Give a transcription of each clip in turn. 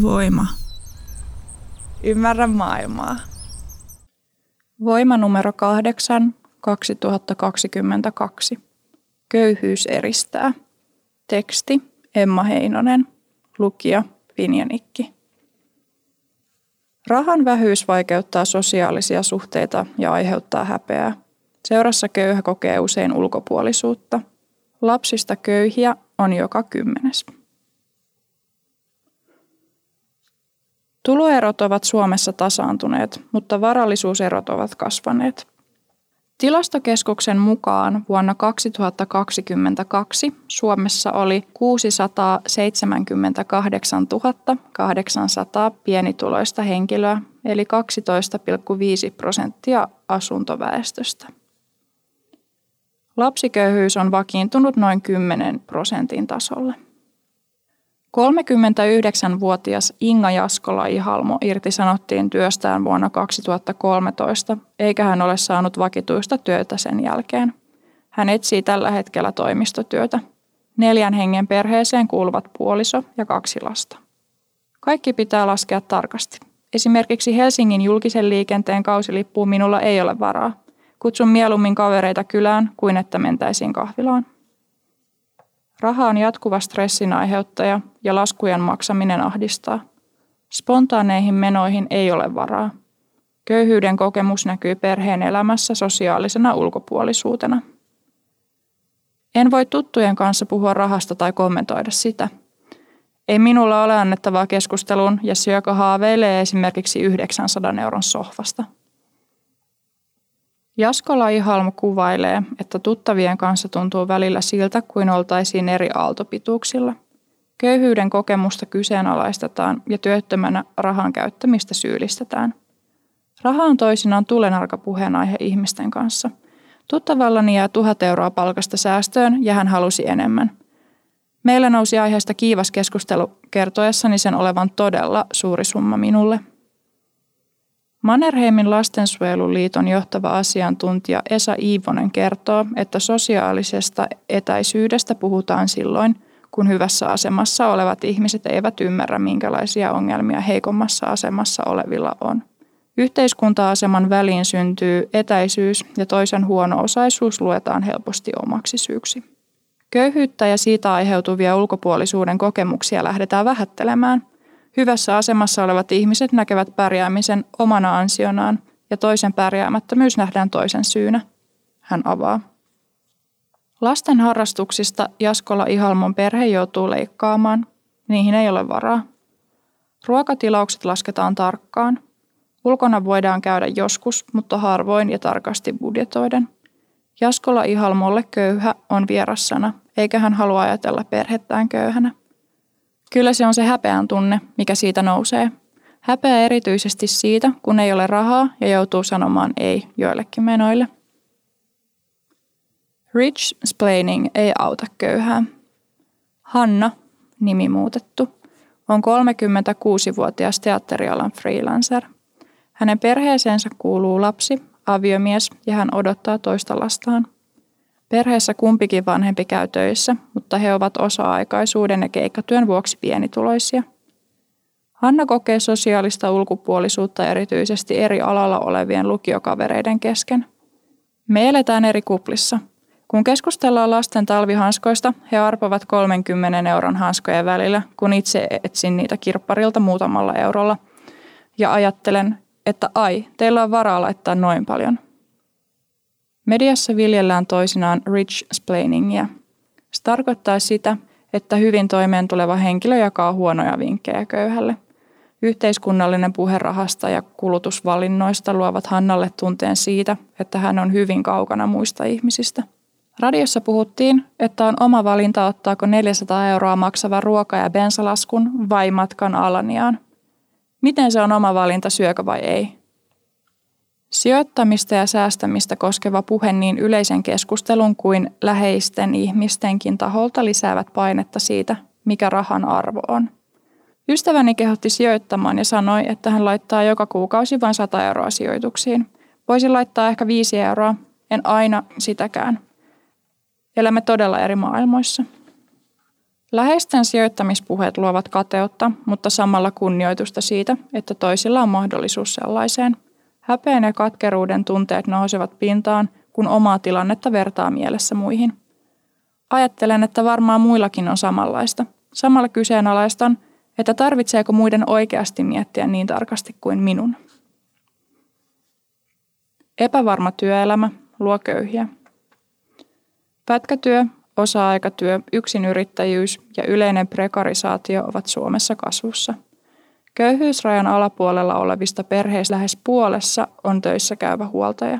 Voima. Ymmärrä maailmaa. Voima numero kahdeksan, 2022. Köyhyys eristää. Teksti Emma Heinonen. Lukija Vinjanikki. Rahan vähyys vaikeuttaa sosiaalisia suhteita ja aiheuttaa häpeää. Seurassa köyhä kokee usein ulkopuolisuutta. Lapsista köyhiä on joka kymmenes. Tuloerot ovat Suomessa tasaantuneet, mutta varallisuuserot ovat kasvaneet. Tilastokeskuksen mukaan vuonna 2022 Suomessa oli 678 800 pienituloista henkilöä, eli 12,5 prosenttia asuntoväestöstä. Lapsiköyhyys on vakiintunut noin 10 prosentin tasolle. 39-vuotias Inga Jaskola-Ihalmo irtisanottiin työstään vuonna 2013, eikä hän ole saanut vakituista työtä sen jälkeen. Hän etsii tällä hetkellä toimistotyötä. Neljän hengen perheeseen kuuluvat puoliso ja kaksi lasta. Kaikki pitää laskea tarkasti. Esimerkiksi Helsingin julkisen liikenteen kausilippuun minulla ei ole varaa. Kutsun mieluummin kavereita kylään kuin että mentäisiin kahvilaan. Raha on jatkuva stressin aiheuttaja ja laskujen maksaminen ahdistaa. Spontaaneihin menoihin ei ole varaa. Köyhyyden kokemus näkyy perheen elämässä sosiaalisena ulkopuolisuutena. En voi tuttujen kanssa puhua rahasta tai kommentoida sitä. Ei minulla ole annettavaa keskusteluun, ja syökö haaveilee esimerkiksi 900 euron sohvasta – Jaskola Ihalmo kuvailee, että tuttavien kanssa tuntuu välillä siltä, kuin oltaisiin eri aaltopituuksilla. Köyhyyden kokemusta kyseenalaistetaan ja työttömänä rahan käyttämistä syyllistetään. Raha on toisinaan tulenarka puheenaihe ihmisten kanssa. Tuttavallani jää tuhat euroa palkasta säästöön ja hän halusi enemmän. Meillä nousi aiheesta kiivas keskustelu kertoessani sen olevan todella suuri summa minulle – Mannerheimin lastensuojeluliiton johtava asiantuntija Esa Iivonen kertoo, että sosiaalisesta etäisyydestä puhutaan silloin, kun hyvässä asemassa olevat ihmiset eivät ymmärrä, minkälaisia ongelmia heikommassa asemassa olevilla on. Yhteiskunta-aseman väliin syntyy etäisyys ja toisen huono-osaisuus luetaan helposti omaksi syyksi. Köyhyyttä ja siitä aiheutuvia ulkopuolisuuden kokemuksia lähdetään vähättelemään – Hyvässä asemassa olevat ihmiset näkevät pärjäämisen omana ansionaan ja toisen pärjäämättömyys nähdään toisen syynä. Hän avaa. Lasten harrastuksista Jaskola Ihalmon perhe joutuu leikkaamaan. Niihin ei ole varaa. Ruokatilaukset lasketaan tarkkaan. Ulkona voidaan käydä joskus, mutta harvoin ja tarkasti budjetoiden. Jaskola Ihalmolle köyhä on vierassana, eikä hän halua ajatella perhettään köyhänä. Kyllä se on se häpeän tunne, mikä siitä nousee. Häpeä erityisesti siitä, kun ei ole rahaa ja joutuu sanomaan ei joillekin menoille. Rich splaining ei auta köyhää. Hanna, nimi muutettu, on 36-vuotias teatterialan freelancer. Hänen perheeseensä kuuluu lapsi, aviomies ja hän odottaa toista lastaan. Perheessä kumpikin vanhempi käy töissä, mutta he ovat osa-aikaisuuden ja keikkatyön vuoksi pienituloisia. Hanna kokee sosiaalista ulkopuolisuutta erityisesti eri alalla olevien lukiokavereiden kesken. Me eletään eri kuplissa. Kun keskustellaan lasten talvihanskoista, he arpovat 30 euron hanskojen välillä, kun itse etsin niitä kirpparilta muutamalla eurolla. Ja ajattelen, että ai, teillä on varaa laittaa noin paljon – Mediassa viljellään toisinaan rich splainingia. Se tarkoittaa sitä, että hyvin toimeen tuleva henkilö jakaa huonoja vinkkejä köyhälle. Yhteiskunnallinen puhe rahasta ja kulutusvalinnoista luovat Hannalle tunteen siitä, että hän on hyvin kaukana muista ihmisistä. Radiossa puhuttiin, että on oma valinta ottaako 400 euroa maksava ruoka- ja bensalaskun vai matkan Alaniaan. Miten se on oma valinta, syökö vai ei? Sijoittamista ja säästämistä koskeva puhe niin yleisen keskustelun kuin läheisten ihmistenkin taholta lisäävät painetta siitä, mikä rahan arvo on. Ystäväni kehotti sijoittamaan ja sanoi, että hän laittaa joka kuukausi vain 100 euroa sijoituksiin. Voisin laittaa ehkä 5 euroa, en aina sitäkään. Elämme todella eri maailmoissa. Läheisten sijoittamispuheet luovat kateutta, mutta samalla kunnioitusta siitä, että toisilla on mahdollisuus sellaiseen. Häpeän ja katkeruuden tunteet nousevat pintaan, kun omaa tilannetta vertaa mielessä muihin. Ajattelen, että varmaan muillakin on samanlaista. Samalla kyseenalaistan, että tarvitseeko muiden oikeasti miettiä niin tarkasti kuin minun. Epävarma työelämä luo köyhiä. Pätkätyö, osa-aikatyö, yksinyrittäjyys ja yleinen prekarisaatio ovat Suomessa kasvussa. Köyhyysrajan alapuolella olevista perheistä lähes puolessa on töissä käyvä huoltaja.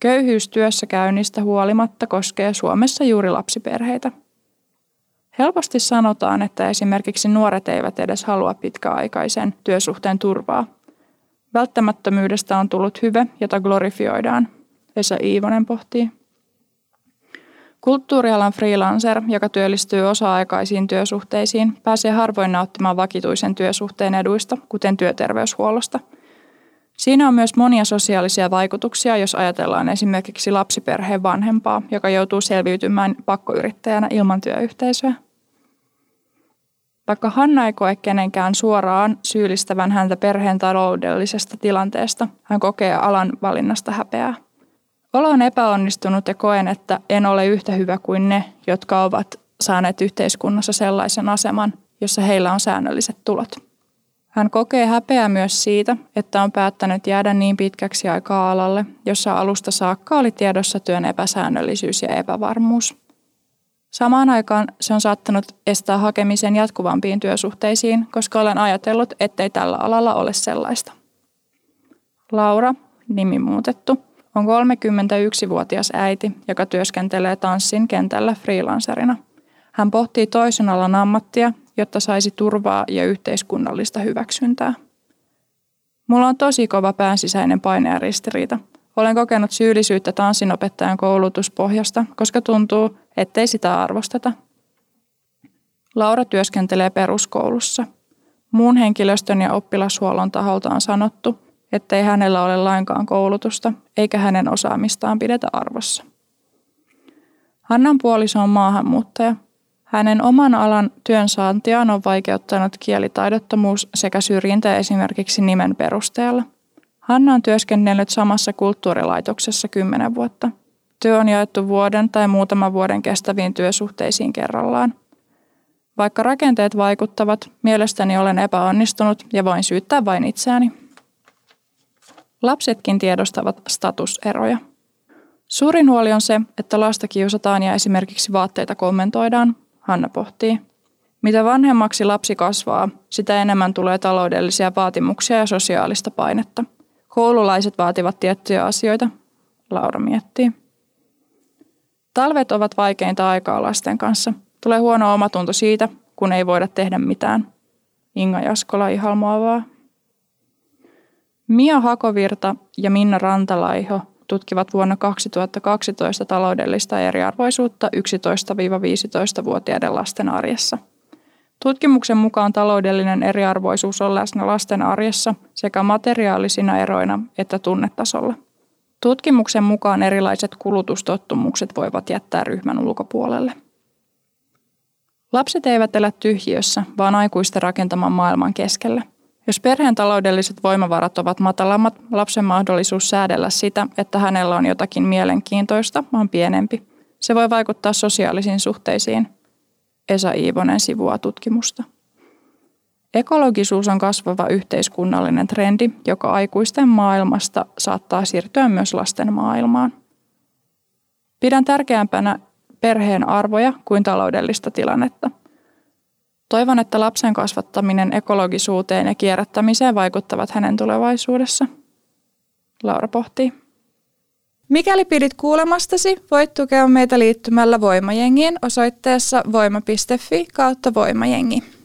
Köyhyys työssä käynnistä huolimatta koskee Suomessa juuri lapsiperheitä. Helposti sanotaan, että esimerkiksi nuoret eivät edes halua pitkäaikaisen työsuhteen turvaa. Välttämättömyydestä on tullut hyve, jota glorifioidaan. Esa Iivonen pohtii. Kulttuurialan freelancer, joka työllistyy osa-aikaisiin työsuhteisiin, pääsee harvoin nauttimaan vakituisen työsuhteen eduista, kuten työterveyshuollosta. Siinä on myös monia sosiaalisia vaikutuksia, jos ajatellaan esimerkiksi lapsiperheen vanhempaa, joka joutuu selviytymään pakkoyrittäjänä ilman työyhteisöä. Vaikka Hanna ei koe kenenkään suoraan syyllistävän häntä perheen taloudellisesta tilanteesta, hän kokee alan valinnasta häpeää. Olo on epäonnistunut ja koen, että en ole yhtä hyvä kuin ne, jotka ovat saaneet yhteiskunnassa sellaisen aseman, jossa heillä on säännölliset tulot. Hän kokee häpeää myös siitä, että on päättänyt jäädä niin pitkäksi aikaa alalle, jossa alusta saakka oli tiedossa työn epäsäännöllisyys ja epävarmuus. Samaan aikaan se on saattanut estää hakemisen jatkuvampiin työsuhteisiin, koska olen ajatellut, ettei tällä alalla ole sellaista. Laura, nimi muutettu, on 31-vuotias äiti, joka työskentelee tanssin kentällä freelancerina. Hän pohtii toisen alan ammattia, jotta saisi turvaa ja yhteiskunnallista hyväksyntää. Mulla on tosi kova päänsisäinen paine ja ristiriita. Olen kokenut syyllisyyttä tanssinopettajan koulutuspohjasta, koska tuntuu, ettei sitä arvosteta. Laura työskentelee peruskoulussa. Muun henkilöstön ja oppilashuollon taholta on sanottu, ettei hänellä ole lainkaan koulutusta eikä hänen osaamistaan pidetä arvossa. Hannan puoliso on maahanmuuttaja. Hänen oman alan työnsaantiaan on vaikeuttanut kielitaidottomuus sekä syrjintä esimerkiksi nimen perusteella. Hanna on työskennellyt samassa kulttuurilaitoksessa kymmenen vuotta. Työ on jaettu vuoden tai muutaman vuoden kestäviin työsuhteisiin kerrallaan. Vaikka rakenteet vaikuttavat, mielestäni olen epäonnistunut ja voin syyttää vain itseäni. Lapsetkin tiedostavat statuseroja. Suurin huoli on se, että lasta kiusataan ja esimerkiksi vaatteita kommentoidaan, Hanna pohtii. Mitä vanhemmaksi lapsi kasvaa, sitä enemmän tulee taloudellisia vaatimuksia ja sosiaalista painetta. Koululaiset vaativat tiettyjä asioita, Laura miettii. Talvet ovat vaikeinta aikaa lasten kanssa. Tulee huono omatunto siitä, kun ei voida tehdä mitään. Inga Jaskola ihalmoavaa. Mia Hakovirta ja Minna Rantalaiho tutkivat vuonna 2012 taloudellista eriarvoisuutta 11-15-vuotiaiden lasten arjessa. Tutkimuksen mukaan taloudellinen eriarvoisuus on läsnä lasten arjessa sekä materiaalisina eroina että tunnetasolla. Tutkimuksen mukaan erilaiset kulutustottumukset voivat jättää ryhmän ulkopuolelle. Lapset eivät elä tyhjiössä, vaan aikuisten rakentaman maailman keskellä – jos perheen taloudelliset voimavarat ovat matalammat, lapsen mahdollisuus säädellä sitä, että hänellä on jotakin mielenkiintoista, on pienempi. Se voi vaikuttaa sosiaalisiin suhteisiin. Esa Iivonen sivua tutkimusta. Ekologisuus on kasvava yhteiskunnallinen trendi, joka aikuisten maailmasta saattaa siirtyä myös lasten maailmaan. Pidän tärkeämpänä perheen arvoja kuin taloudellista tilannetta – Toivon, että lapsen kasvattaminen ekologisuuteen ja kierrättämiseen vaikuttavat hänen tulevaisuudessa. Laura pohtii. Mikäli pidit kuulemastasi, voit tukea meitä liittymällä Voimajengiin osoitteessa voima.fi kautta voimajengi.